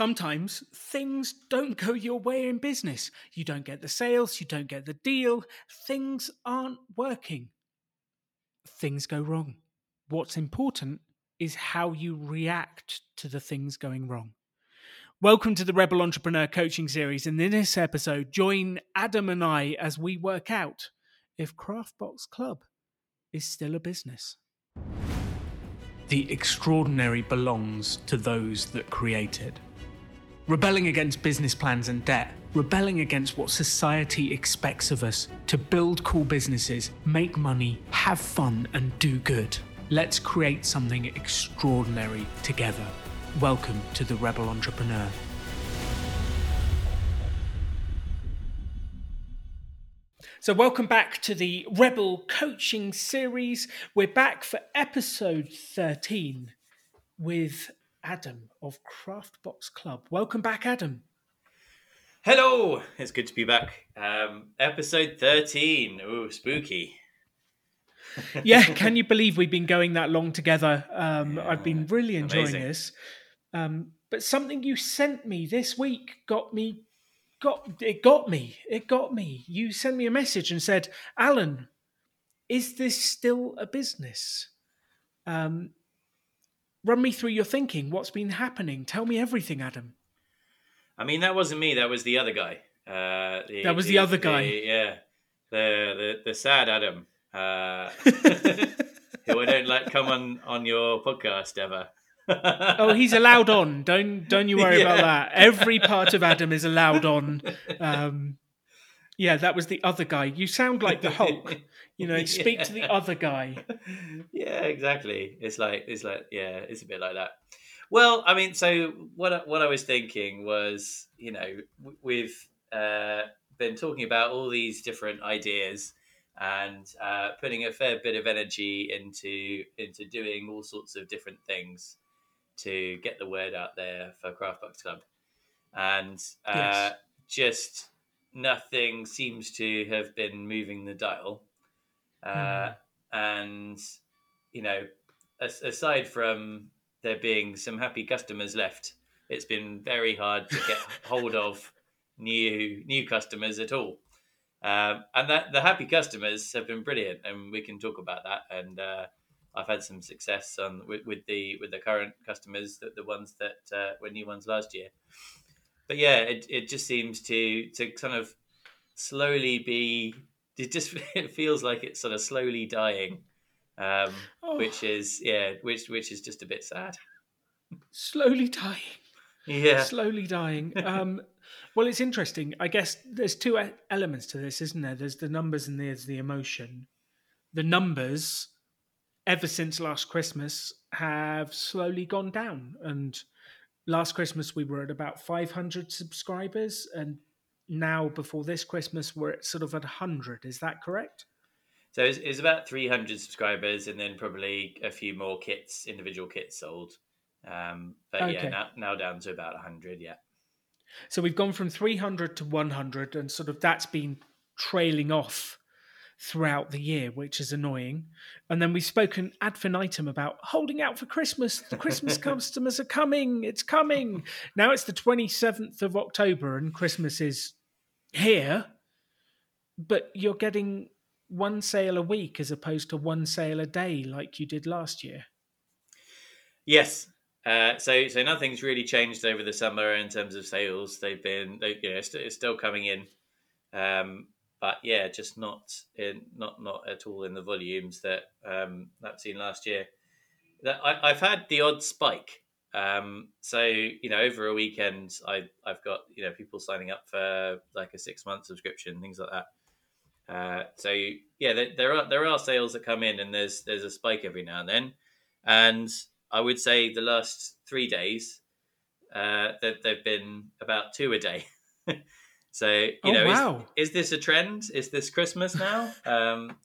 sometimes things don't go your way in business. You don't get the sales, you don't get the deal, things aren't working. Things go wrong. What's important is how you react to the things going wrong. Welcome to the Rebel Entrepreneur Coaching Series. And in this episode, join Adam and I as we work out if Craftbox Club is still a business. The extraordinary belongs to those that create it rebelling against business plans and debt, rebelling against what society expects of us to build cool businesses, make money, have fun, and do good. Let's create something extraordinary together. Welcome to the Rebel Entrepreneur. So, welcome back to the Rebel Coaching Series. We're back for episode 13 with Adam of Craftbox Club. Welcome back, Adam. Hello, it's good to be back. Um, episode 13. Ooh, spooky. yeah, can you believe we've been going that long together? Um, yeah, I've been really enjoying amazing. this. Um, but something you sent me this week got me got it got me. It got me. You sent me a message and said, "Alan, is this still a business?" Um, run me through your thinking. What's been happening? Tell me everything, Adam. I mean, that wasn't me. That was the other guy. Uh, the, that was the, the other guy. The, yeah, the, the the sad Adam, uh, who I don't like come on on your podcast ever. oh, he's allowed on. Don't don't you worry yeah. about that. Every part of Adam is allowed on. Um, yeah, that was the other guy. You sound like the Hulk. You know, speak yeah. to the other guy. Yeah, exactly. It's like it's like yeah, it's a bit like that. Well, I mean, so what what I was thinking was, you know, we've uh, been talking about all these different ideas and uh, putting a fair bit of energy into into doing all sorts of different things to get the word out there for Craftbox Club, and uh, yes. just nothing seems to have been moving the dial. Uh, mm. And, you know, as, aside from there being some happy customers left, it's been very hard to get hold of new new customers at all. Um, and that the happy customers have been brilliant, and we can talk about that. And uh, I've had some success on with, with, the with the current customers, the, the ones that uh, were new ones last year but yeah, it, it just seems to to kind of slowly be. It just it feels like it's sort of slowly dying, um, oh. which is yeah, which which is just a bit sad. Slowly dying. Yeah, slowly dying. Um, well, it's interesting. I guess there's two elements to this, isn't there? There's the numbers and there's the emotion. The numbers, ever since last Christmas, have slowly gone down, and last Christmas we were at about 500 subscribers, and now before this Christmas we're at sort of at 100. Is that correct? So it's, it's about 300 subscribers, and then probably a few more kits, individual kits sold. Um, but okay. yeah, now, now down to about 100. Yeah. So we've gone from 300 to 100, and sort of that's been trailing off throughout the year, which is annoying. And then we've spoken ad infinitum about holding out for Christmas. The Christmas customers are coming. It's coming. Now it's the 27th of October and Christmas is here, but you're getting one sale a week as opposed to one sale a day like you did last year. Yes. Uh, so, so nothing's really changed over the summer in terms of sales. They've been, they, you know, it's, it's still coming in. Um, but yeah, just not in not not at all in the volumes that um, I've seen last year. That I, have had the odd spike. Um, so you know, over a weekend, I I've got you know people signing up for like a six month subscription, things like that. Uh, so yeah, there, there, are there are sales that come in, and there's there's a spike every now and then. And I would say the last three days, uh, that they've been about two a day. So you oh, know, wow. is, is, this a trend? Is this Christmas now, um,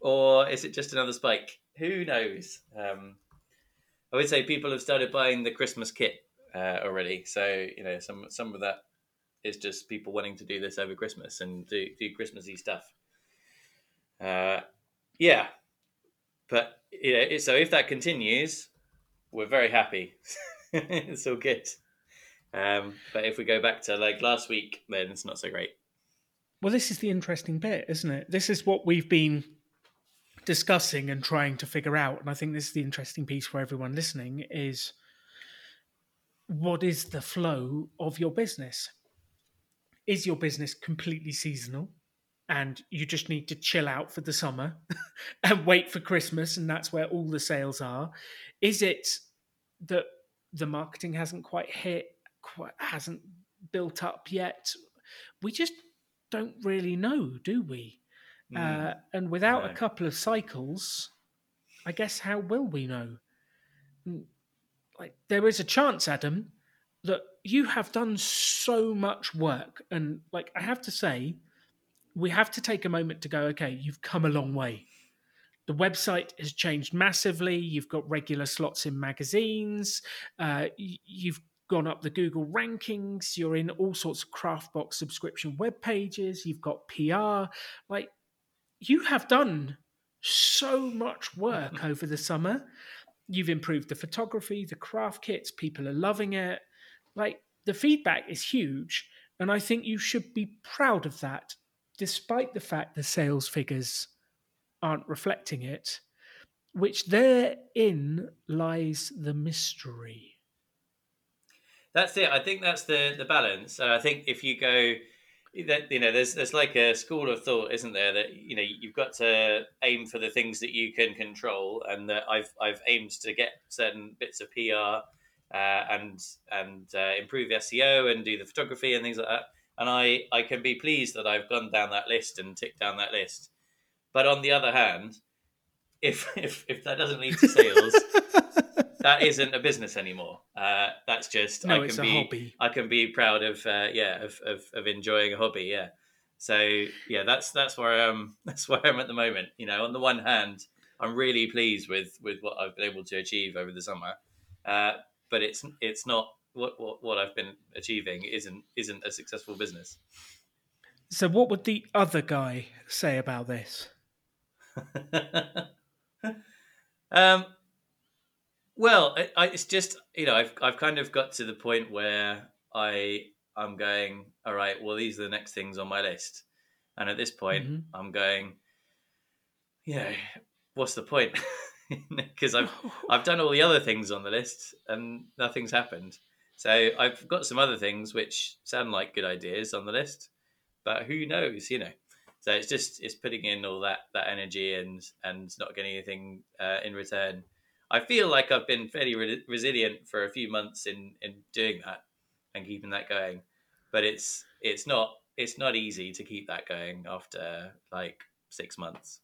or is it just another spike? Who knows? Um, I would say people have started buying the Christmas kit uh, already. So you know, some some of that is just people wanting to do this over Christmas and do do Christmassy stuff. Uh, yeah, but you know, so if that continues, we're very happy. it's all good. Um, but if we go back to like last week, then it's not so great. Well, this is the interesting bit, isn't it? This is what we've been discussing and trying to figure out. And I think this is the interesting piece for everyone listening is what is the flow of your business? Is your business completely seasonal? And you just need to chill out for the summer and wait for Christmas, and that's where all the sales are. Is it that the marketing hasn't quite hit, quite hasn't built up yet? We just don't really know, do we? Mm. Uh, and without no. a couple of cycles, I guess how will we know? Mm, like there is a chance, Adam, that you have done so much work, and like I have to say, we have to take a moment to go. Okay, you've come a long way. The website has changed massively. You've got regular slots in magazines. Uh, you've gone up the Google rankings. You're in all sorts of Craftbox subscription web pages. You've got PR. Like you have done so much work mm-hmm. over the summer. You've improved the photography, the craft kits. People are loving it. Like the feedback is huge. And I think you should be proud of that, despite the fact the sales figures aren't reflecting it, which therein lies the mystery. That's it. I think that's the the balance. And I think if you go that you know there's there's like a school of thought isn't there that you know you've got to aim for the things that you can control and that I've I've aimed to get certain bits of PR uh, and and uh, improve SEO and do the photography and things like that and I I can be pleased that I've gone down that list and ticked down that list but on the other hand if if, if that doesn't lead to sales that isn't a business anymore. Uh, that's just no, I can be hobby. I can be proud of uh, yeah of, of, of enjoying a hobby. Yeah. So yeah, that's that's where I'm that's where I'm at the moment. You know, on the one hand, I'm really pleased with with what I've been able to achieve over the summer, uh, but it's it's not what, what what I've been achieving isn't isn't a successful business. So, what would the other guy say about this? um, well, I, I, it's just you know I've I've kind of got to the point where I I'm going all right. Well, these are the next things on my list, and at this point, mm-hmm. I'm going, yeah, what's the point? Because I've I've done all the other things on the list and nothing's happened. So I've got some other things which sound like good ideas on the list, but who knows? You know. So it's just it's putting in all that that energy and and not getting anything uh, in return I feel like I've been fairly re- resilient for a few months in in doing that and keeping that going, but it's it's not it's not easy to keep that going after like six months.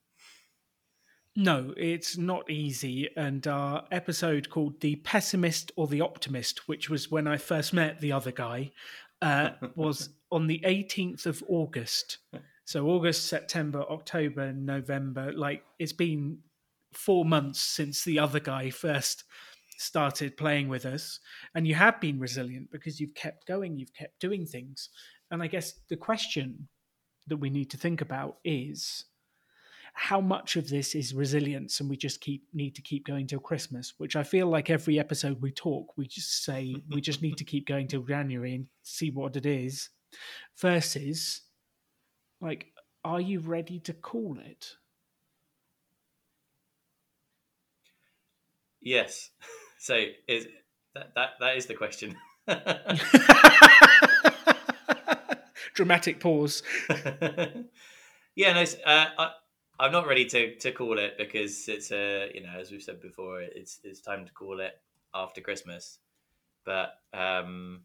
No, it's not easy. And our episode called The Pessimist or the Optimist, which was when I first met the other guy, uh, was on the 18th of August. So August, September, October, November, like it's been four months since the other guy first started playing with us. And you have been resilient because you've kept going you've kept doing things. And i guess the question that we need to think about is how much of this is resilience and we just keep need to keep going till christmas which i feel like every episode we talk we just say we just need to keep going till january and see what it is versus like are you ready to call it Yes. So is that that that is the question. Dramatic pause. yeah, no, uh, I, I'm not ready to, to call it because it's a uh, you know as we've said before, it's it's time to call it after Christmas. But um,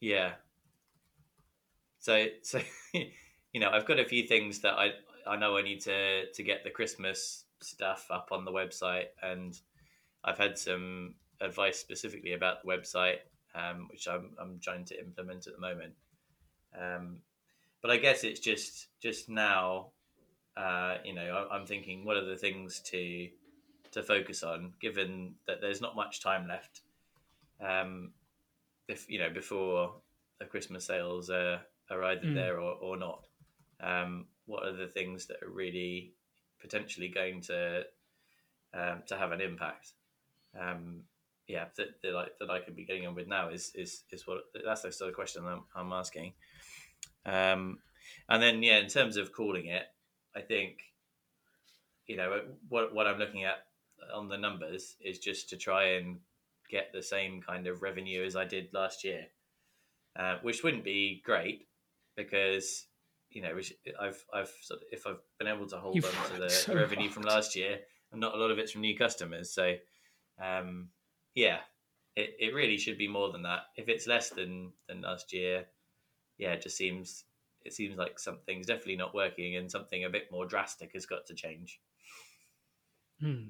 yeah. So so you know I've got a few things that I I know I need to to get the Christmas stuff up on the website, and I've had some advice specifically about the website, um, which I'm, I'm trying to implement at the moment. Um, but I guess it's just just now, uh, you know, I'm thinking what are the things to to focus on, given that there's not much time left. Um, if you know before the Christmas sales are, are either mm. there or, or not. Um, what are the things that are really potentially going to um, to have an impact. Um, yeah, that, that, I, that I could be getting on with now is is is what that's the sort of question I'm, I'm asking. Um, and then yeah, in terms of calling it, I think you know what what I'm looking at on the numbers is just to try and get the same kind of revenue as I did last year, uh, which wouldn't be great because you know which I've I've sort of, if I've been able to hold You've on to the so revenue hard. from last year, and not a lot of it's from new customers, so um, yeah, it, it really should be more than that. If it's less than than last year, yeah, it just seems it seems like something's definitely not working, and something a bit more drastic has got to change. Hmm.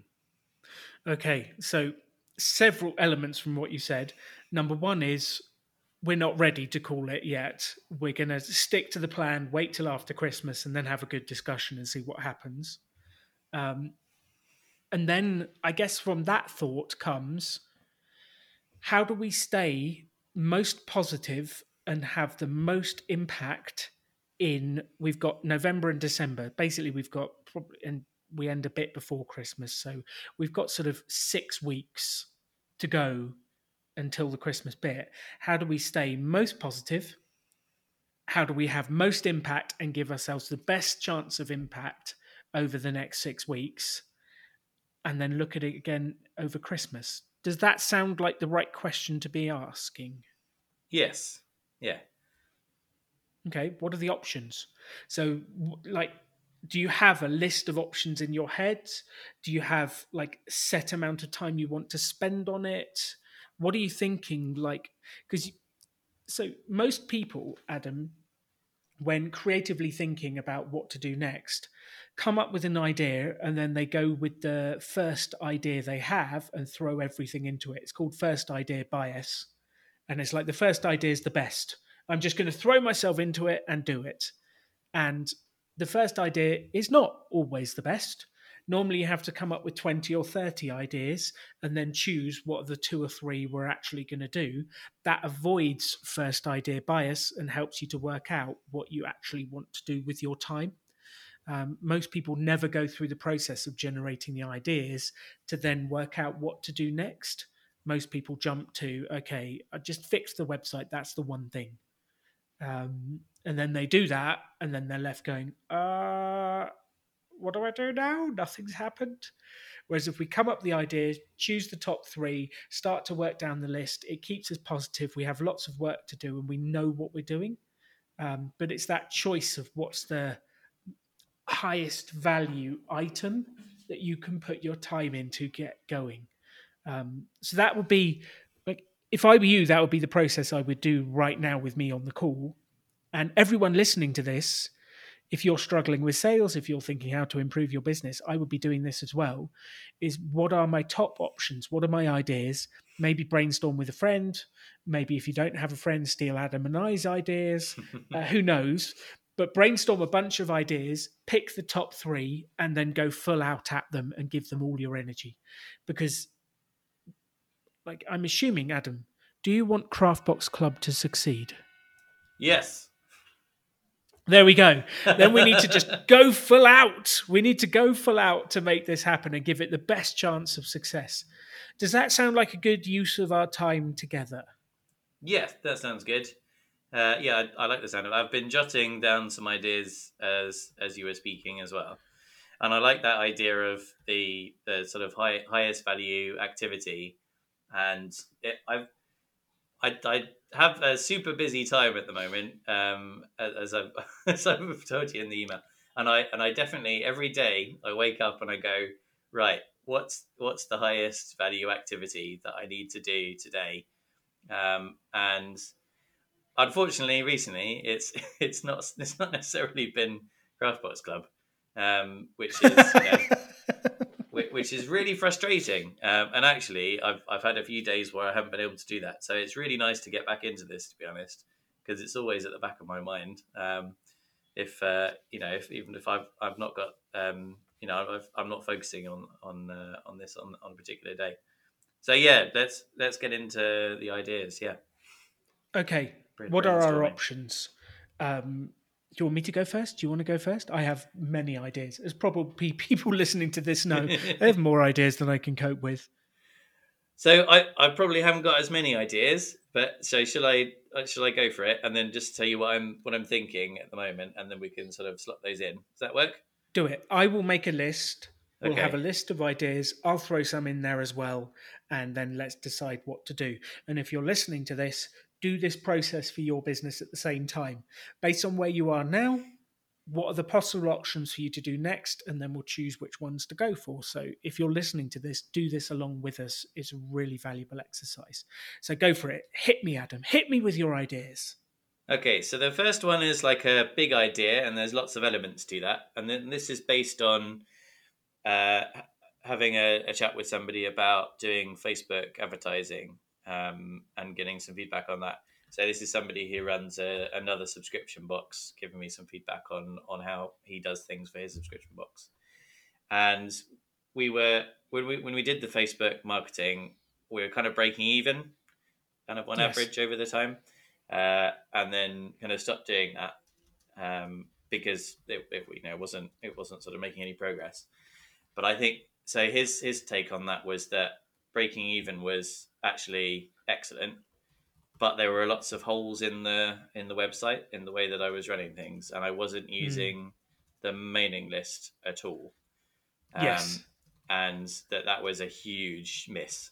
Okay, so several elements from what you said. Number one is we're not ready to call it yet. We're going to stick to the plan, wait till after Christmas, and then have a good discussion and see what happens. Um, and then I guess from that thought comes how do we stay most positive and have the most impact in we've got November and December. Basically, we've got and we end a bit before Christmas, so we've got sort of six weeks to go until the Christmas bit. How do we stay most positive? How do we have most impact and give ourselves the best chance of impact over the next six weeks? And then look at it again over Christmas. Does that sound like the right question to be asking? Yes. Yeah. Okay. What are the options? So, like, do you have a list of options in your head? Do you have like set amount of time you want to spend on it? What are you thinking? Like, because so most people, Adam, when creatively thinking about what to do next, come up with an idea and then they go with the first idea they have and throw everything into it. It's called first idea bias. And it's like the first idea is the best. I'm just going to throw myself into it and do it. And the first idea is not always the best. Normally, you have to come up with 20 or 30 ideas and then choose what the two or three we're actually going to do. That avoids first idea bias and helps you to work out what you actually want to do with your time. Um, most people never go through the process of generating the ideas to then work out what to do next. Most people jump to, okay, I just fixed the website. That's the one thing. Um, and then they do that, and then they're left going, uh, what do I do now? Nothing's happened. Whereas if we come up with the ideas, choose the top three, start to work down the list, it keeps us positive. We have lots of work to do and we know what we're doing. Um, but it's that choice of what's the highest value item that you can put your time in to get going. Um, so that would be like if I were you, that would be the process I would do right now with me on the call. And everyone listening to this, if you're struggling with sales, if you're thinking how to improve your business, I would be doing this as well. Is what are my top options? What are my ideas? Maybe brainstorm with a friend. Maybe if you don't have a friend, steal Adam and I's ideas. uh, who knows? but brainstorm a bunch of ideas, pick the top three, and then go full out at them and give them all your energy. Because, like, I'm assuming, Adam, do you want Craftbox Club to succeed? Yes. There we go. then we need to just go full out. We need to go full out to make this happen and give it the best chance of success. Does that sound like a good use of our time together? Yes, that sounds good. Uh, yeah, I, I, like the sound of it. I've been jotting down some ideas as as you were speaking as well, and I like that idea of the the sort of high, highest value activity. And it, I've I, I have a super busy time at the moment, um, as I've as I've told you in the email, and I and I definitely every day I wake up and I go right. What's what's the highest value activity that I need to do today? Um, and unfortunately, recently it's it's not it's not necessarily been Craftbox Club, um, which is you know, which is really frustrating. Um, and actually, I've I've had a few days where I haven't been able to do that. So it's really nice to get back into this, to be honest, because it's always at the back of my mind. Um, if uh, you know, if even if I've I've not got um, you know, i am not focusing on on uh, on this on on a particular day. So yeah, let's let's get into the ideas. Yeah. Okay, what are our options? Um, do you want me to go first? Do you want to go first? I have many ideas. As probably people listening to this know, they have more ideas than I can cope with. So I, I probably haven't got as many ideas, but so shall I uh, shall I go for it and then just tell you what I'm what I'm thinking at the moment, and then we can sort of slot those in. Does that work? Do it. I will make a list. We'll Okay. have a list of ideas. I'll throw some in there as well, and then let's decide what to do. And if you're listening to this, do this process for your business at the same time. Based on where you are now, what are the possible options for you to do next? And then we'll choose which ones to go for. So if you're listening to this, do this along with us. It's a really valuable exercise. So go for it. Hit me, Adam. Hit me with your ideas. Okay, so the first one is like a big idea, and there's lots of elements to that. And then this is based on uh, having a, a chat with somebody about doing Facebook advertising um, and getting some feedback on that. So this is somebody who runs a, another subscription box, giving me some feedback on on how he does things for his subscription box. And we were when we when we did the Facebook marketing, we were kind of breaking even, kind of on Yes. average over the time uh, and then kind of stopped doing that um, because it, it you know wasn't it wasn't sort of making any progress. But I think so. His his take on that was that breaking even was actually excellent, but there were lots of holes in the in the website in the way that I was running things, and I wasn't using the mailing list at all. Um, Yes. and that that was a huge miss.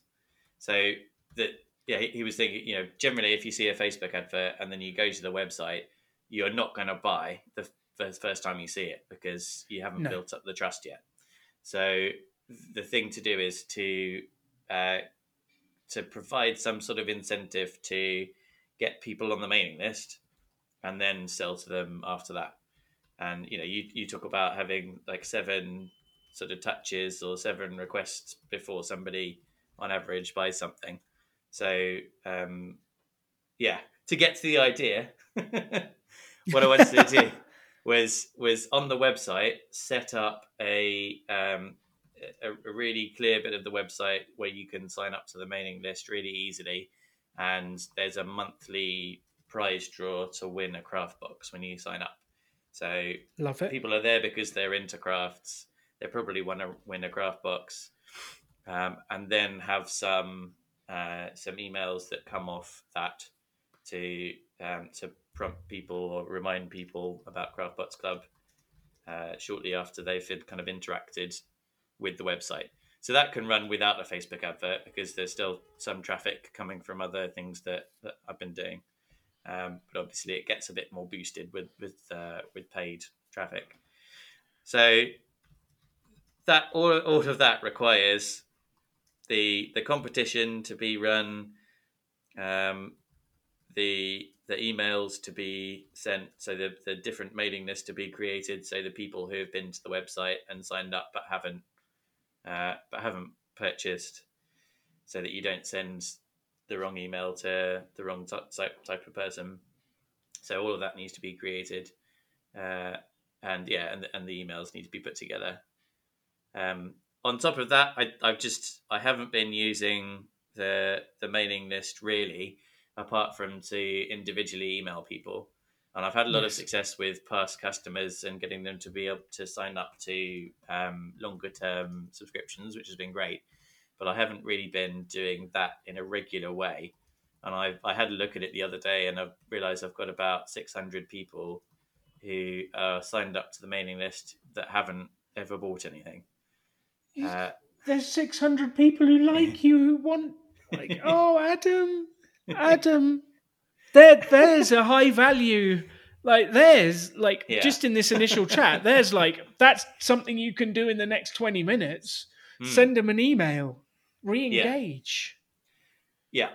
So that yeah, he, he was thinking, you know, generally if you see a Facebook advert and then you go to the website, you're not going to buy the first, first time you see it because you haven't No. built up the trust yet. So the thing to do is to uh, to provide some sort of incentive to get people on the mailing list and then sell to them after that. And you know, you you talk about having like seven sort of touches or seven requests before somebody on average buys something. So um, yeah, to get to the idea, what I wanted to do was was on the website set up a um, a, a really clear bit of the website where you can sign up to the mailing list really easily, and there's a monthly prize draw to win a craft box when you sign up. So Love it. people are there because they're into crafts. They probably want to win a craft box, um, and then have some uh, some emails that come off that to um, to prompt people or remind people about Craft Craftbox Club uh, shortly after they've kind of interacted with the website. So that can run without a Facebook advert because there's still some traffic coming from other things that, that I've been doing. Um, but obviously, it gets a bit more boosted with with uh, with paid traffic. So that all, all of that requires the the competition to be run, um, the the emails to be sent, so the the different mailing lists to be created, so the people who have been to the website and signed up but haven't uh, but haven't purchased, so that you don't send the wrong email to the wrong ty- type type of person. So all of that needs to be created, uh, and yeah, and and the emails need to be put together. Um, on top of that, I, I've just I haven't been using the the mailing list really, apart from to individually email people, and I've had a lot of success with past customers and getting them to be able to sign up to um, longer term subscriptions, which has been great. But I haven't really been doing that in a regular way, and I I had a look at it the other day, and I realised I've got about six hundred people who are signed up to the mailing list that haven't ever bought anything. Uh, There's 600 people who like you who want, like, oh, Adam, Adam. There, there's a high value. Like, there's, like, Yeah. just in this initial chat, there's, like, that's something you can do in the next 20 minutes. hmm. Send them an email, re engage. Yeah.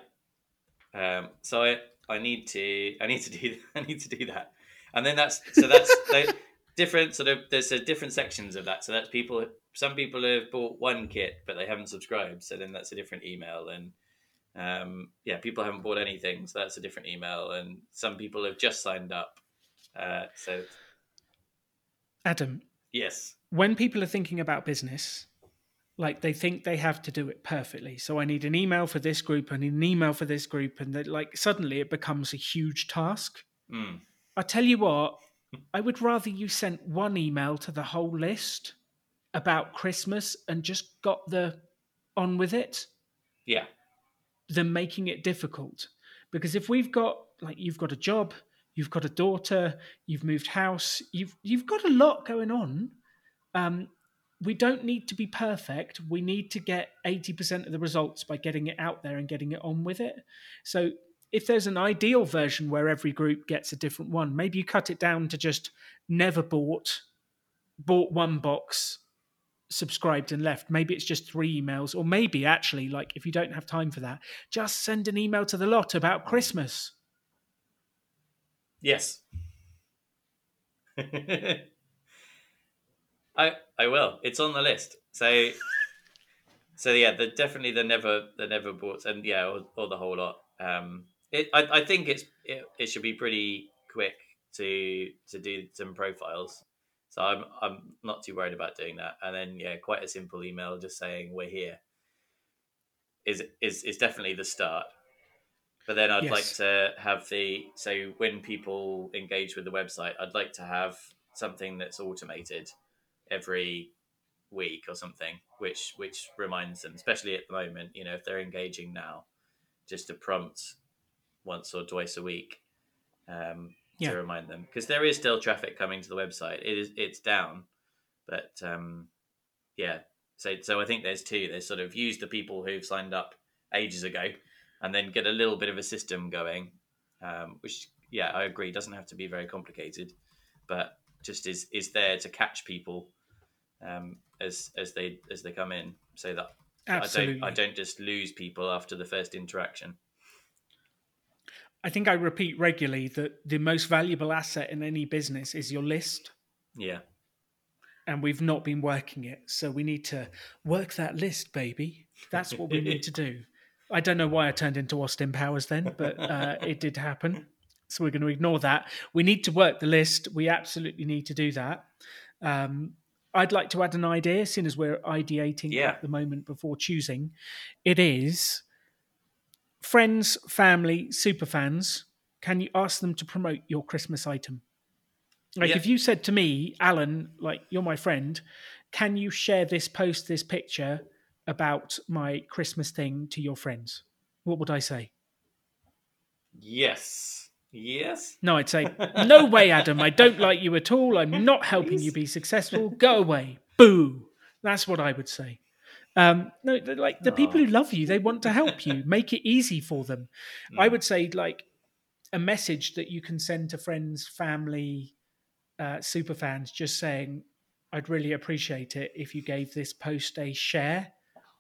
Um, so I, I need to I need to do I need to do that, and then that's so that's they, different sort of there's uh, different sections of that. So that's people. Some people have bought one kit but they haven't subscribed, so then that's a different email. And um, yeah, people haven't bought anything, so that's a different email. And some people have just signed up. Uh, so Adam, yes, when people are thinking about business, like they think they have to do it perfectly. So I need an email for this group, I need an email for this group, and that like suddenly it becomes a huge task. mm, I tell you what, I would rather you sent one email to the whole list about Christmas and just got the on with it. yeah, than making it difficult. Because if we've got like you've got a job, you've got a daughter, you've moved house, you've you've got a lot going on. Um, we don't need to be perfect. We need to get 80% of the results by getting it out there and getting it on with it. So if there's an ideal version where every group gets a different one, maybe you cut it down to just never bought, bought one box, subscribed and left. Maybe it's just three emails, or maybe actually, like if you don't have time for that, just send an email to the lot about Christmas. Yes. I I will. It's on the list. So so yeah, the definitely the never the never bought and yeah, or, or the whole lot. Um, it I, I think it's it, it should be pretty quick to to do some profiles. So I'm I'm not too worried about doing that. And then yeah, quite a simple email just saying we're here is is is definitely the start. But then I'd yes. like to have the so when people engage with the website, I'd like to have something that's automated every week or something, which which reminds them, especially at the moment, you know, if they're engaging now, just to prompt once or twice a week um, yeah. to remind them, because there is still traffic coming to the website. It is it's down, but um, yeah. So so I think there's two. There's sort of use the people who've signed up ages ago, and then get a little bit of a system going, um, which yeah, I agree doesn't have to be very complicated, but just is is there to catch people um, as as they as they come in, so that Absolutely. I don't I don't just lose people after the first interaction. I think I repeat regularly that the most valuable asset in any business is your list. Yeah. And we've not been working it. So we need to work that list, baby. That's what we need to do. I don't know why I turned into Austin Powers then, but uh, it did happen. So we're going to ignore that. We need to work the list. We absolutely need to do that. Um, I'd like to add an idea, seeing as we're ideating yeah. at the moment before choosing. It is friends, family, super fans. Can you ask them to promote your Christmas item? Like yeah. if you said to me, Alan, like you're my friend, can you share this post, this picture about my Christmas thing to your friends? What would I say? Yes. Yes. No, I'd say, no way, Adam. I don't like you at all. I'm not helping you be successful. Go away. Boo. That's what I would say. Um, no, like the people who love you, they want to help you. Make it easy for them. I would say, like, a message that you can send to friends, family, uh, super fans, just saying, I'd really appreciate it if you gave this post a share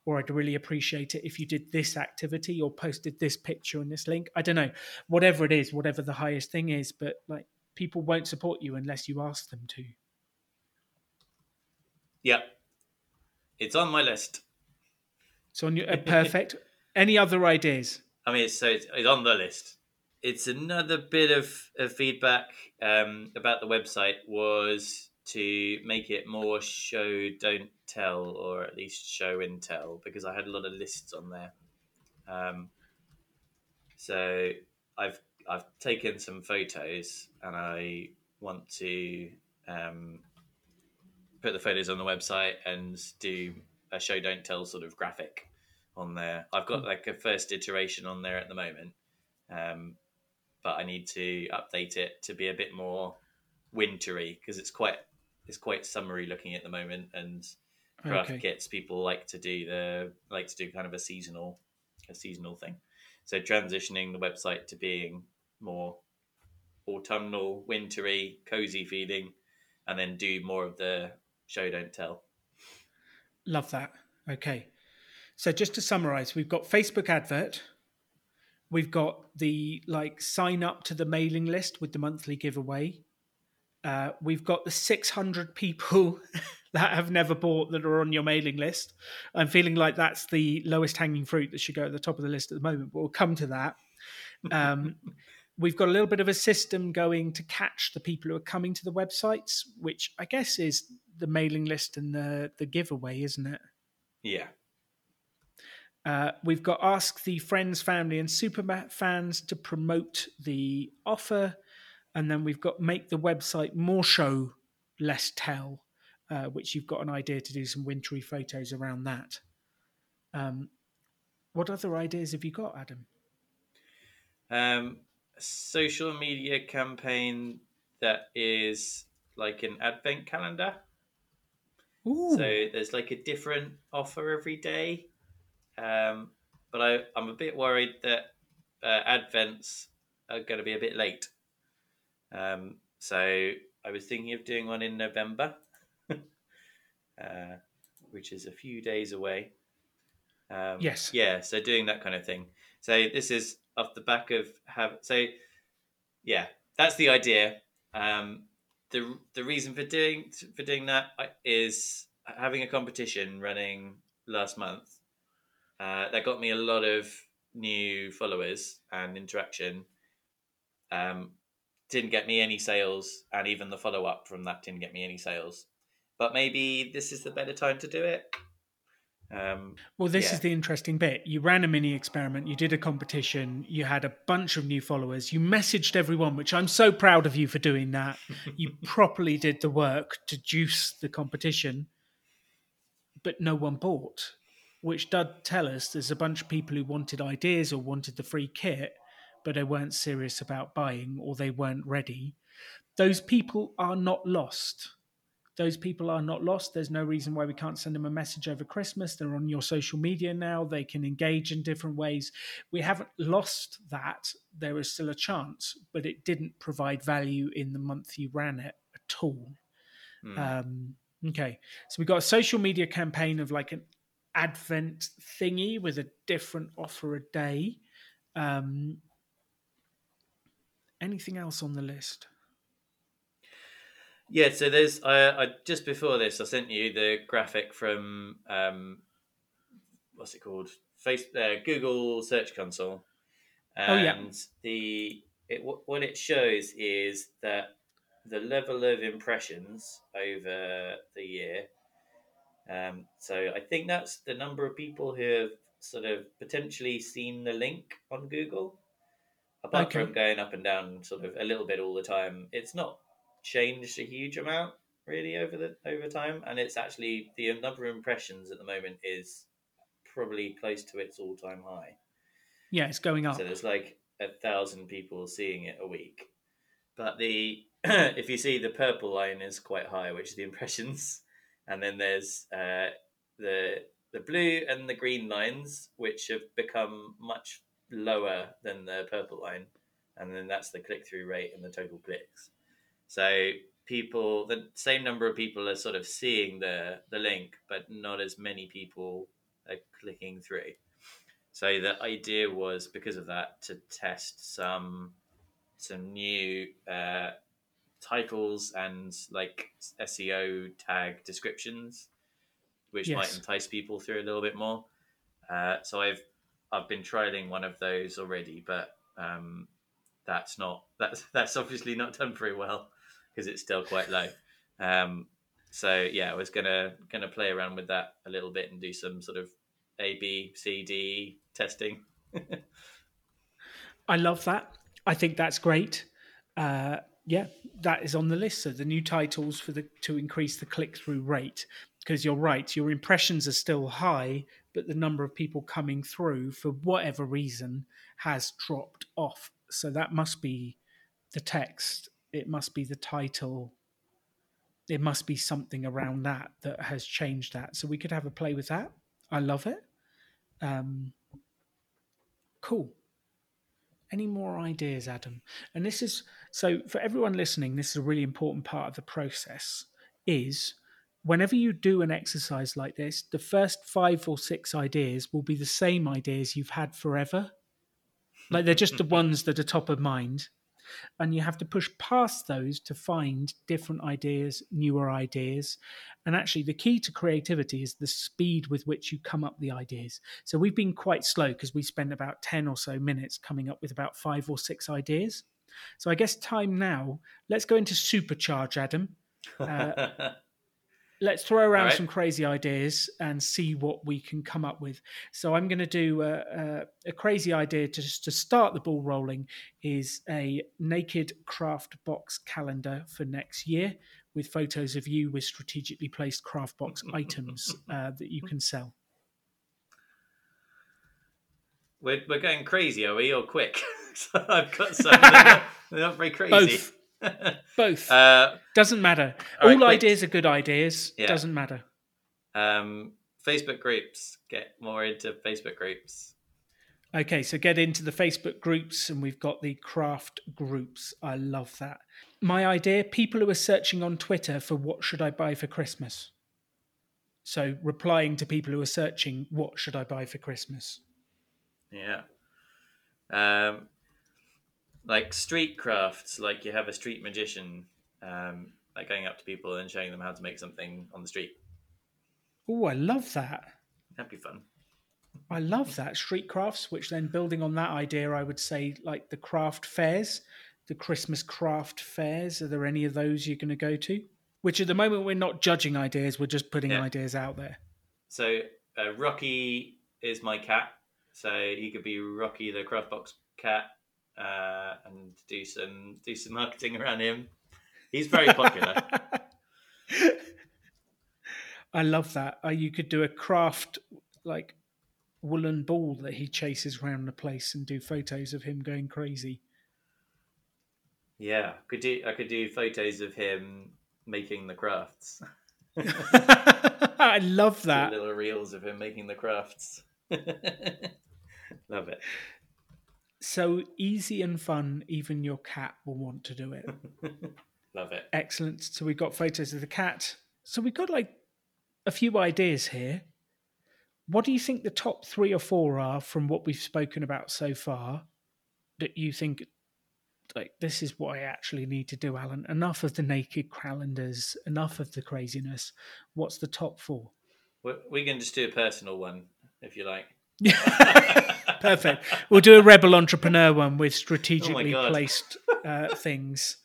or I'd really appreciate it if you did this activity or posted this picture and this link. I don't know, whatever it is, whatever the highest thing is, but like people won't support you unless you ask them to. Yeah, it's on my list. It's on your uh, perfect. Any other ideas? I mean, so it's, it's, on the list. It's another bit of, of feedback um, about the website was to make it more show don't tell or at least show and tell because I had a lot of lists on there. Um, so I've I've taken some photos and I want to um, put the photos on the website and do a show don't tell sort of graphic on there. I've got hmm. like a first iteration on there at the moment, um, but I need to update it to be a bit more wintry because it's quite it's quite summery looking at the moment, and craft okay. kits people like to do the like to do kind of a seasonal a seasonal thing. So transitioning the website to being more autumnal, wintry, cozy feeling, and then do more of the show don't tell. Love that. Okay. So just to summarize, we've got Facebook advert, we've got the like sign up to the mailing list with the monthly giveaway, uh, we've got the 600 people that have never bought that are on your mailing list. I'm feeling like that's the lowest hanging fruit that should go at the top of the list at the moment, but we'll come to that. Um, we've got a little bit of a system going to catch the people who are coming to the websites, which I guess is the mailing list and the, the giveaway, isn't it? Yeah. Uh, we've got ask the friends, family, and super fans to promote the offer and then we've got make the website more show, less tell, uh, which you've got an idea to do some wintry photos around that. Um, What other ideas have you got, Adam? Um, social media campaign that is like an advent calendar. Ooh. So there's like a different offer every day. Um, but I, I'm a bit worried that uh, advents are going to be a bit late. Um, so I was thinking of doing one in November, uh, which is a few days away. Um, Yes. Yeah. So doing that kind of thing. So this is off the back of have so yeah that's the idea. Um, the the reason for doing for doing that uh, having a competition running last month. Uh, that got me a lot of new followers and interaction. Um, didn't get me any sales, and even the follow up from that didn't get me any sales. But maybe this is the better time to do it. Um, Well, this Yeah. is the interesting bit. You ran a mini experiment, you did a competition, you had a bunch of new followers, you messaged everyone, which I'm so proud of you for doing that. you properly did the work to juice the competition, but no one bought, which does tell us there's a bunch of people who wanted ideas or wanted the free kit, but they weren't serious about buying or they weren't ready. Those people are not lost those people are not lost. There's no reason why we can't send them a message over Christmas. They're on your social media now. They can engage in different ways. We haven't lost that. There is still a chance, but it didn't provide value in the month you ran it at all. hmm. Um, okay. So we've got a social media campaign of like an advent thingy with a different offer a day. Um, anything else on the list? Yeah, so there's I, I just before this I sent you the graphic from um, what's it called? Face uh, Google Search Console, Oh, yeah. and the it what it shows is that the level of impressions over the year. Um, so I think that's the number of people who have sort of potentially seen the link on Google. Apart Okay. from going up and down sort of a little bit all the time, it's not changed a huge amount really over the over time, and it's actually the number of impressions at the moment is probably close to its all time high. Yeah, it's going up. So there's like a thousand people seeing it a week, but the if you see the purple line is quite high, which is the impressions, and then there's uh, the the blue and the green lines, which have become much lower than the purple line, and then that's the click through rate and the total clicks. So people, the same number of people are sort of seeing the the link, but not as many people are clicking through. So the idea was because of that to test some some new uh, titles and like SEO tag descriptions, which might entice people through a little bit more. Uh, so I've I've been trialing one of those already, but um, that's not that's that's obviously not done very well because it's still quite low. Um, so yeah, I was gonna gonna play around with that a little bit and do some sort of A B C D testing. I love that. I think that's great. Uh, yeah, that is on the list. So the new titles for the to increase the click through rate, because you're right, your impressions are still high, but the number of people coming through for whatever reason has dropped off. So that must be the text. It must be the title. It must be something around that that has changed that. So we could have a play with that. I love it. Um, cool any more ideas adam and this is so for everyone listening this is a really important part of the process is whenever you do an exercise like this the first five or six ideas will be the same ideas you've had forever like they're just the ones that are top of mind and you have to push past those to find different ideas newer ideas. And actually the key to creativity is the speed with which you come up the ideas. So we've been quite slow because we spent about 10 or so minutes coming up with about five or six ideas. So i guess time now let's go into supercharge adam. Uh, let's throw around Alright. some crazy ideas and see what we can come up with. So I'm going to do a, a, a crazy idea to just to start the ball rolling is a naked craft box calendar for next year with photos of you with strategically placed craft box items uh, that you can sell. we're, we're going crazy, are we, or quick? I've got some. They're not, they're not very crazy. Both. Both. uh, Doesn't matter. all All, right, quick. ideas are good ideas. Yeah. Doesn't matter. um, Facebook groups. Get more into Facebook groups. Okay, so get into the Facebook groups, and we've got the craft groups. I love that. My idea people who are searching on Twitter for what should I buy for Christmas. So replying to people who are searching, what should I buy for Christmas? Yeah. Um, like street crafts, like you have a street magician, um, like going up to people and showing them how to make something on the street. Oh, I love that. That'd be fun. I love that. Street crafts, which then building on that idea, I would say like the craft fairs, the Christmas craft fairs. Are there any of those you're going to go to? Which at the moment we're not judging ideas, we're just putting Yeah. ideas out there. So uh, Rocky is my cat. So he could be Rocky the craft box cat, uh, and do some do some marketing around him. He's very popular. I love that. Uh, you could do a craft like woolen ball that he chases around the place and do photos of him going crazy. yeah, could do. I could do photos of him making the crafts. I love that. little reels of him making the crafts. Love it. So easy and fun, even your cat will want to do it. Love it. Excellent. So we've got photos of the cat. So we've got like a few ideas here. What do you think the top three or four are from what we've spoken about so far that you think like this is what I actually need to do, Alan? Enough of the naked calendars, enough of the craziness. What's the top four? We we can just do a personal one if you like. Perfect. We'll do a rebel entrepreneur one with strategically God. placed uh, things.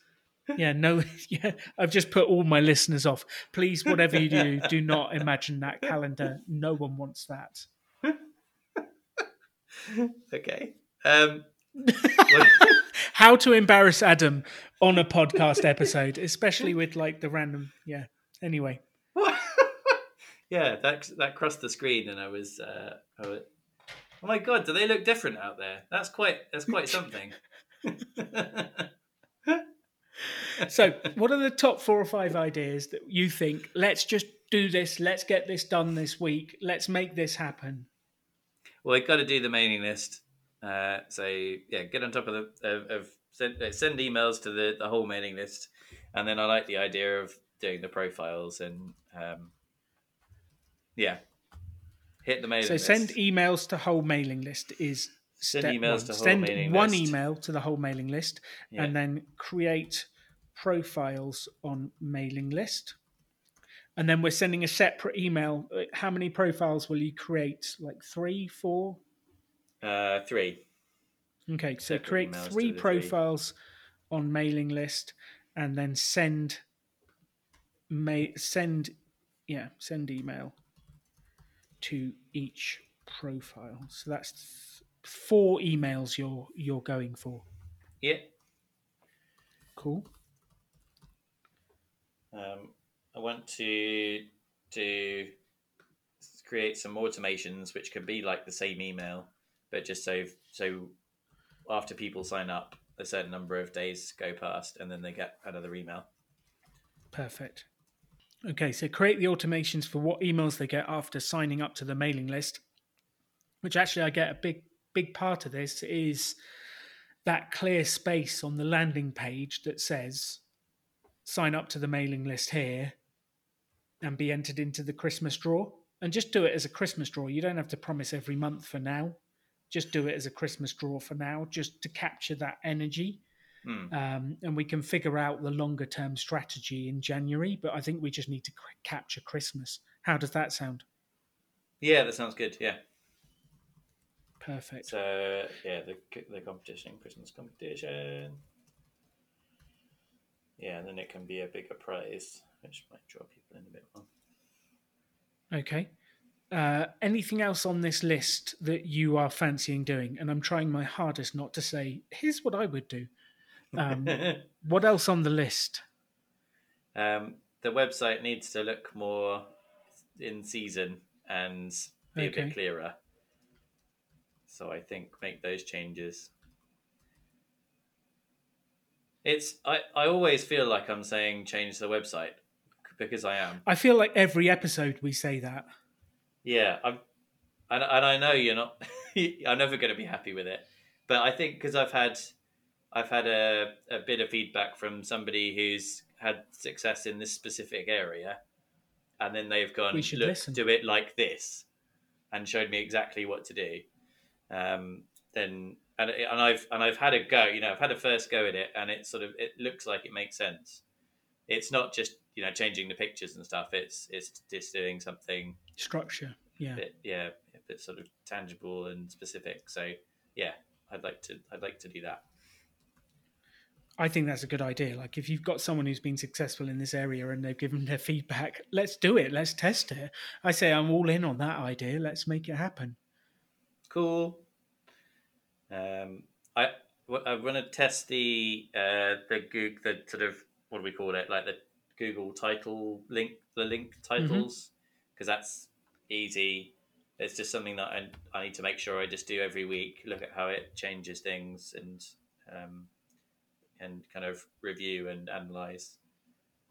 Yeah, no, yeah. I've just put all my listeners off. Please, whatever you do, do not imagine that calendar. No one wants that. Okay. Um, How to embarrass Adam on a podcast episode, especially with like the random. Yeah. Anyway, yeah, that that crossed the screen, and I was, uh, I was, oh my god, do they look different out there? That's quite that's quite something. so what are the top four or five ideas that you think? Let's just do this. Let's get this done this week. Let's make this happen. well, I got to do the mailing list. Uh, so yeah, get on top of the of, of send, uh, send emails to the the whole mailing list, and then I like the idea of doing the profiles and um, yeah, hit the mailing So list. send emails to whole mailing list is Send emails one. to whole send one list. email to the whole mailing list Yeah. and then create profiles on mailing list and then we're sending a separate email how many profiles will you create like three four uh, three. okay so Separate create three the three. profiles on mailing list and then send may send yeah send email to each profile so that's four emails you're you're going for Yeah. cool Um, I want to to create some automations which could be like the same email, but just so so after people sign up, a certain number of days go past, and then they get another email. perfect okay so create the automations for what emails they get after signing up to the mailing list which actually i get a big big part of this is that clear space on the landing page that says sign up to the mailing list here and be entered into the Christmas draw. And just do it as a Christmas draw. You don't have to promise every month for now. Just do it as a Christmas draw for now, just to capture that energy. Hmm. Um, and we can figure out the longer term strategy in January. But I think we just need to capture Christmas. How does that sound? Yeah, that sounds good. Yeah. Perfect. So yeah, the the competition, Christmas competition. Yeah, and then it can be a bigger prize, which might draw people in a bit more. Okay. Uh, anything else on this list that you are fancying doing? And I'm trying my hardest not to say, here's what I would do. Um, what else on the list? Um, the website needs to look more in season and be a bit clearer. So I think make those changes. It's I, I always feel like I'm saying change the website because I am. I feel like every episode we say that. Yeah, I'm, and and I know you're not. I'm never going to be happy with it, but I think because I've had, I've had a, a bit of feedback from somebody who's had success in this specific area, and then they've gone, We should look, listen." do it like this, and showed me exactly what to do. Um, then and and I've and I've had a go. You know, I've had a first go at it, and it sort of it looks like it makes sense. It's not just you know changing the pictures and stuff. It's it's just doing something Structure. Yeah. bit yeah a bit sort of tangible and specific so yeah i'd like to i'd like to do that I think that's a good idea. Like if you've got someone who's been successful in this area and they've given their feedback, let's do it. Let's test it. I say I'm all in on that idea. Let's make it happen. cool um i i want to test the uh the goog the sort of what do we call it like the google title link the link titles because that's easy it's just something that I, I need to make sure i just do every week look at how it changes things and um and kind of review and analyze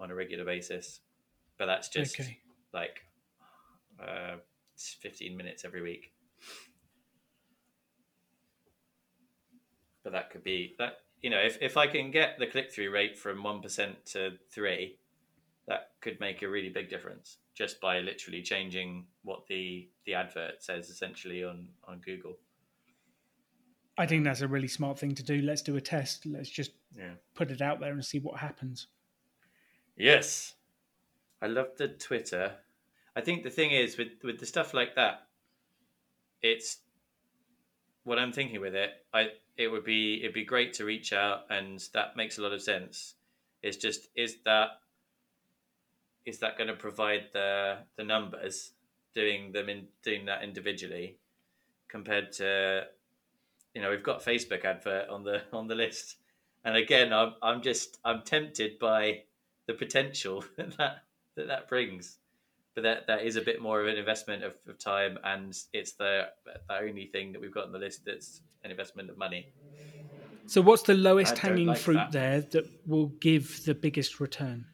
on a regular basis but that's just Okay. like uh, it's 15 minutes every week. But that could be that you know if, if I can get the click through rate from one percent to three, that could make a really big difference just by literally changing what the the advert says essentially on on Google. I think that's a really smart thing to do. Let's do a test. Let's just Yeah. put it out there and see what happens. Yes, I love the Twitter. I think the thing is with with the stuff like that, it's what I'm thinking with it. I it would be it'd be great to reach out, and that makes a lot of sense. It's just is that is that going to provide the the numbers doing them in doing that individually compared to you know we've got Facebook advert on the on the list, and again I'm I'm just I'm tempted by the potential that that, that brings. But that, that is a bit more of an investment of, of time, and it's the the only thing that we've got on the list that's an investment of money. So, what's the lowest hanging like fruit that. there that will give the biggest return?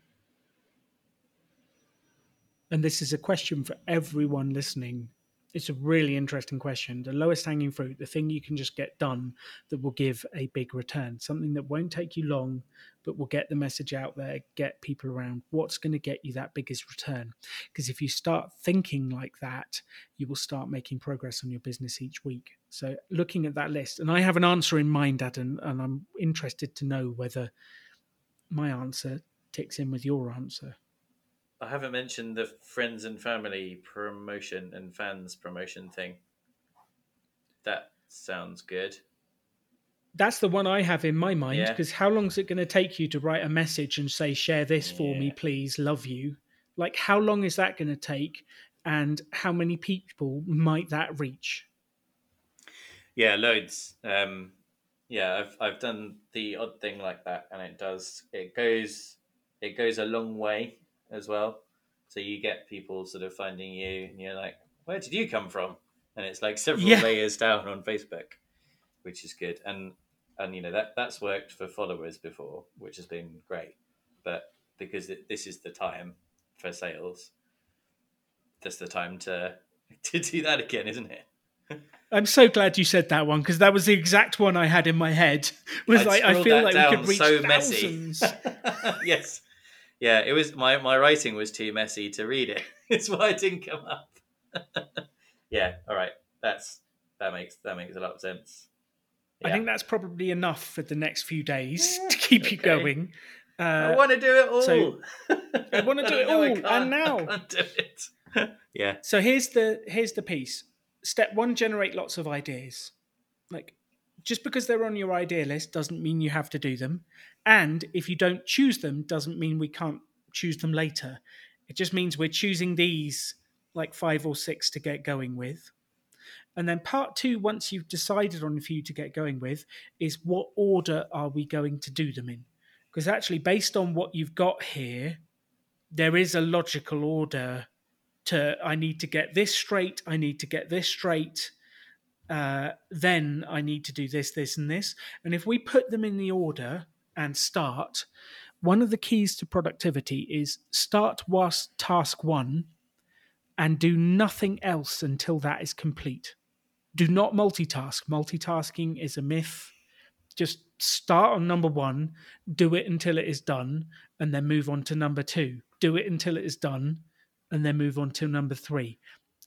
And this is a question for everyone listening. It's a really interesting question. The lowest hanging fruit, the thing you can just get done that will give a big return, something that won't take you long, but will get the message out there, get people around. What's going to get you that biggest return? Because if you start thinking like that, you will start making progress on your business each week. So, looking at that list, and I have an answer in mind, Adam, and I'm interested to know whether my answer ticks in with your answer. I haven't mentioned the friends and family promotion and fans promotion thing. That sounds good. That's the one I have in my mind Yeah. because how long is it going to take you to write a message and say, share this for me, please, love you? Like, how long is that going to take? And how many people might that reach? Yeah, loads. Um, yeah, I've I've done the odd thing like that, and it does it goes it goes a long way as well. So you get people sort of finding you, and you're like, "Where did you come from?" And it's like several Yeah. layers down on Facebook, which is good. And and you know that that's worked for followers before, which has been great. But because it, this is the time for sales, that's the time to to do that again, isn't it? I'm so glad you said that one because that was the exact one I had in my head. Was I'd like I feel like we could reach so thousands. yes. Yeah, it was my, my writing was too messy to read it. It's why it didn't come up. yeah, all right. That's that makes that makes a lot of sense. I think that's probably enough for the next few days to keep you okay. going. I Uh, want to do it all. so- I wanna do it I all, and now. I do it. yeah. So here's the here's the piece. Step one: generate lots of ideas. Like, just because they're on your idea list doesn't mean you have to do them, and if you don't choose them, doesn't mean we can't choose them later. It just means we're choosing these like five or six to get going with. And then part two, once you've decided on a few to get going with, is what order are we going to do them in? Because actually, based on what you've got here, there is a logical order to I need to get this straight, I need to get this straight, Uh, then I need to do this, this, and this. And if we put them in the order and start, one of the keys to productivity is start whilst task one and do nothing else until that is complete. Do not multitask. Multitasking is a myth. Just start on number one, do it until it is done, and then move on to number two. Do it until it is done, and then move on to number three.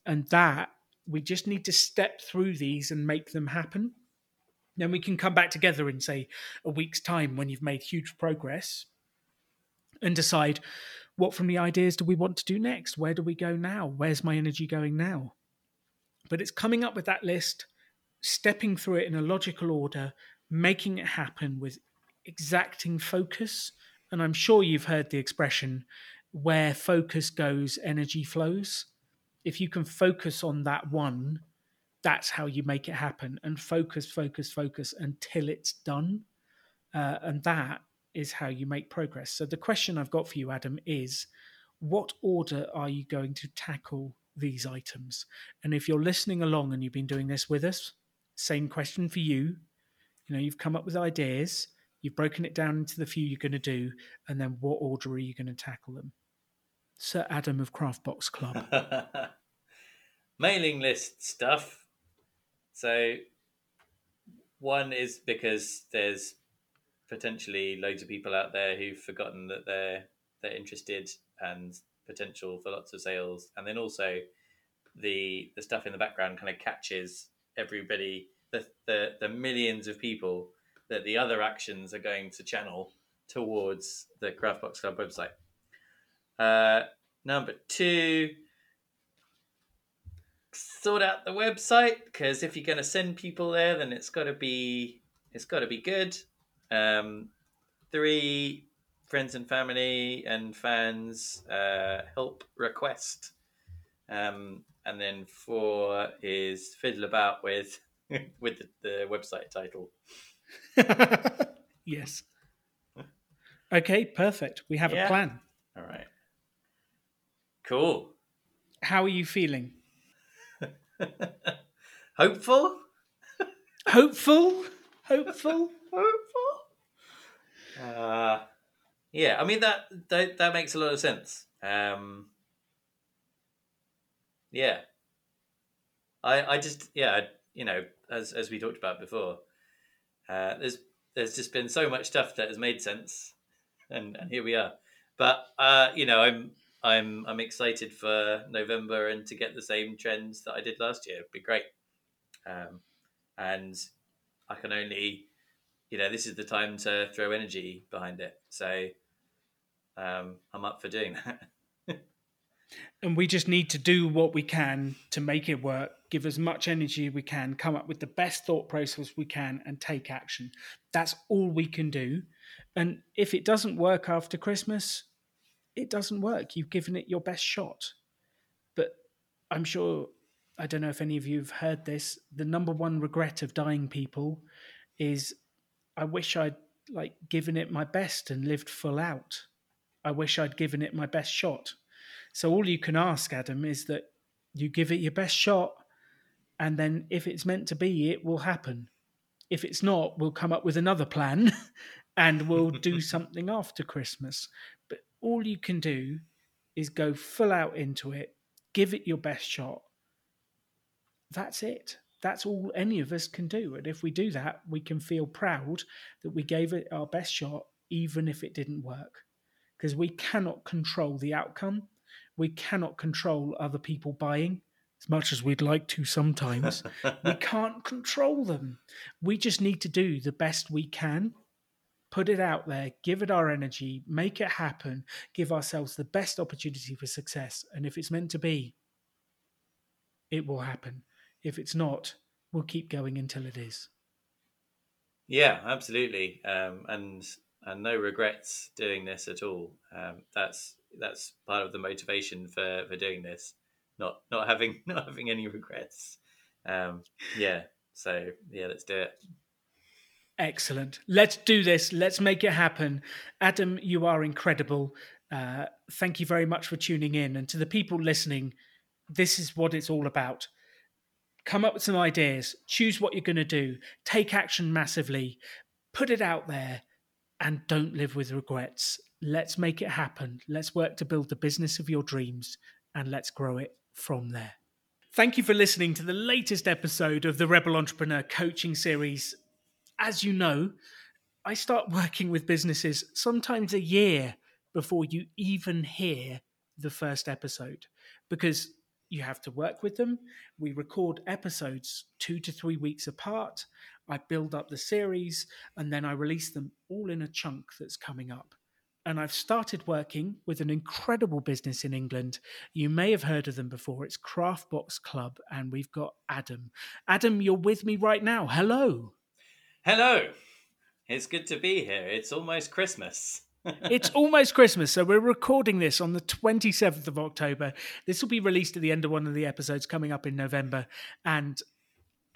And that we just need to step through these and make them happen. Then we can come back together in, say, a week's time when you've made huge progress and decide what from the ideas do we want to do next? Where do we go now? Where's my energy going now? But it's coming up with that list, stepping through it in a logical order, making it happen with exacting focus. And I'm sure you've heard the expression where focus goes, energy flows. If you can focus on that one, that's how you make it happen and focus, focus, focus until it's done. Uh, and that is how you make progress. So the question I've got for you, Adam, is what order are you going to tackle these items? And if you're listening along and you've been doing this with us, same question for you. You know, you've come up with ideas, you've broken it down into the few you're going to do, and then what order are you going to tackle them? Sir Adam of Craftbox Club. Mailing list stuff. So, one is because there's potentially loads of people out there who've forgotten that they're they're interested and potential for lots of sales, and then also the the stuff in the background kind of catches everybody the the, the millions of people that the other actions are going to channel towards the Craftbox Club website. Uh, number two, sort out the website because if you're going to send people there, then it's got to be it's got to be good. Um, three friends and family and fans uh, help request, um, and then four is fiddle about with with the, the website title. yes. Okay, perfect. We have Yeah. a plan. All right. Cool. How are you feeling? Hopeful. Hopeful? Hopeful? Hopeful. Uh, yeah, I mean that, that that makes a lot of sense. Um, yeah, I I just yeah you know as as we talked about before, uh, there's there's just been so much stuff that has made sense, and, and here we are. But uh, you know I'm I'm I'm excited for November and to get the same trends that I did last year. It'd be great. Um, and I can only you know, this is the time to throw energy behind it. So um, I'm up for doing that. and we just need to do what we can to make it work give as much energy we can come up with the best thought process we can and take action that's all we can do and if it doesn't work after christmas it doesn't work you've given it your best shot but i'm sure i don't know if any of you have heard this the number one regret of dying people is i wish i'd like given it my best and lived full out i wish i'd given it my best shot so all you can ask, Adam, is that you give it your best shot, and then if it's meant to be, it will happen. If it's not, we'll come up with another plan, and we'll do something after Christmas. But all you can do is go full out into it, give it your best shot. That's it. That's all any of us can do. And if we do that, we can feel proud that we gave it our best shot, even if it didn't work. Because we cannot control the outcome we cannot control other people buying as much as we'd like to sometimes. we can't control them. We just need to do the best we can, put it out there, give it our energy, make it happen, give ourselves the best opportunity for success. And if it's meant to be, it will happen. If it's not, we'll keep going until it is. yeah, absolutely. Um, and and no regrets doing this at all. Um, that's that's part of the motivation for, for doing this. Not not having not having any regrets. Um, yeah. So yeah, let's do it. Excellent. Let's do this. Let's make it happen. Adam, you are incredible. Uh, thank you very much for tuning in. And to the people listening, this is what it's all about. come up with some ideas, choose what you're going to do, take action massively, put it out there, and don't live with regrets. Let's make it happen. Let's work to build the business of your dreams and let's grow it from there. Thank you for listening to the latest episode of the Rebel Entrepreneur Coaching Series. As you know, I start working with businesses sometimes a year before you even hear the first episode because you have to work with them. We record episodes two to three weeks apart. I build up the series and then I release them all in a chunk that's coming up. And I've started working with an incredible business in England. You may have heard of them before. It's Craftbox Club, and we've got Adam. Adam, you're with me right now. Hello. Hello. It's good to be here. It's almost Christmas. it's almost Christmas, so we're recording this on the 27th of October. This will be released at the end of one of the episodes coming up in November. And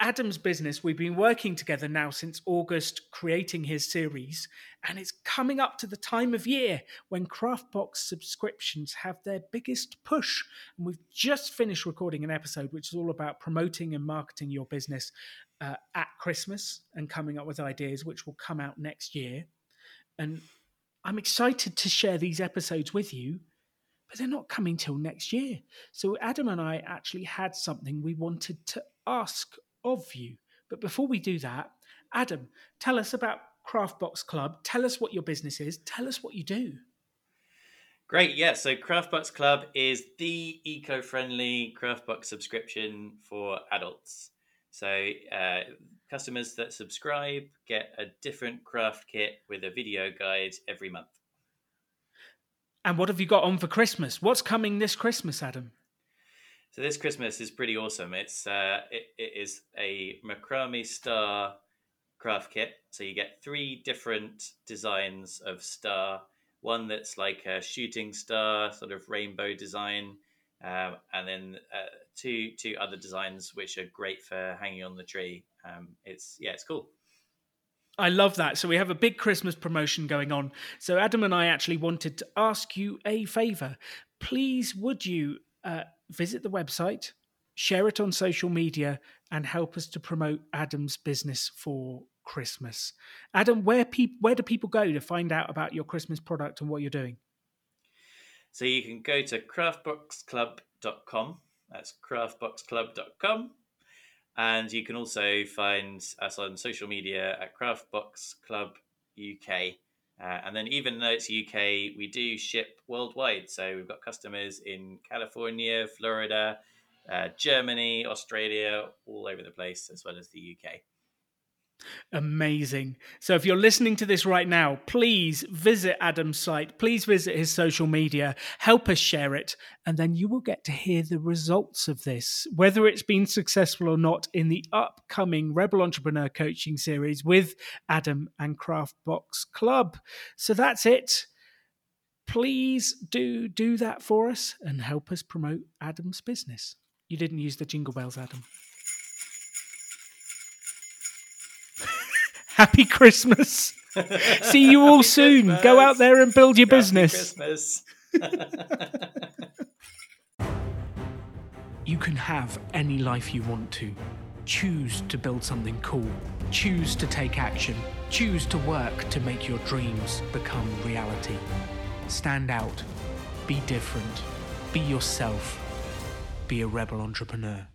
Adam's business, we've been working together now since August, creating his series, and it's coming up to the time of year when Craftbox subscriptions have their biggest push. And we've just finished recording an episode which is all about promoting and marketing your business uh, at Christmas and coming up with ideas which will come out next year. And I'm excited to share these episodes with you but they're not coming till next year. So Adam and I actually had something we wanted to ask of you. But before we do that, Adam, tell us about Craftbox Club. Tell us what your business is. Tell us what you do. Great, yeah. So Craftbox Club is the eco-friendly Craftbox subscription for adults. So uh, customers that subscribe get a different craft kit with a video guide every month. And what have you got on for Christmas? What's coming this Christmas, Adam? So this Christmas is pretty awesome. It's uh, it, it is a macrame star craft kit. So you get three different designs of star. One that's like a shooting star, sort of rainbow design, um, and then uh, two two other designs which are great for hanging on the tree. Um, it's yeah, it's cool. I love that. So we have a big Christmas promotion going on. So Adam and I actually wanted to ask you a favor. Please, would you uh, visit the website, share it on social media, and help us to promote Adam's business for Christmas. Adam, where pe- where do people go to find out about your Christmas product and what you're doing? So you can go to craftboxclub.com. That's craftboxclub.com. And you can also find us on social media at Craftbox Club UK. Uh, and then, even though it's UK, we do ship worldwide. So we've got customers in California, Florida, uh, Germany, Australia, all over the place, as well as the UK. Amazing. So if you're listening to this right now, please visit Adam's site. Please visit his social media. Help us share it. And then you will get to hear the results of this, whether it's been successful or not, in the upcoming Rebel Entrepreneur Coaching Series with Adam and Craftbox Club. So that's it. Please do do that for us and help us promote Adam's business. You didn't use the jingle bells, Adam. Happy Christmas. See you all soon. Christmas. Go out there and build your Happy business. You can have any life you want to. Choose to build something cool. Choose to take action. Choose to work to make your dreams become reality. Stand out. Be different. Be yourself. Be a rebel entrepreneur.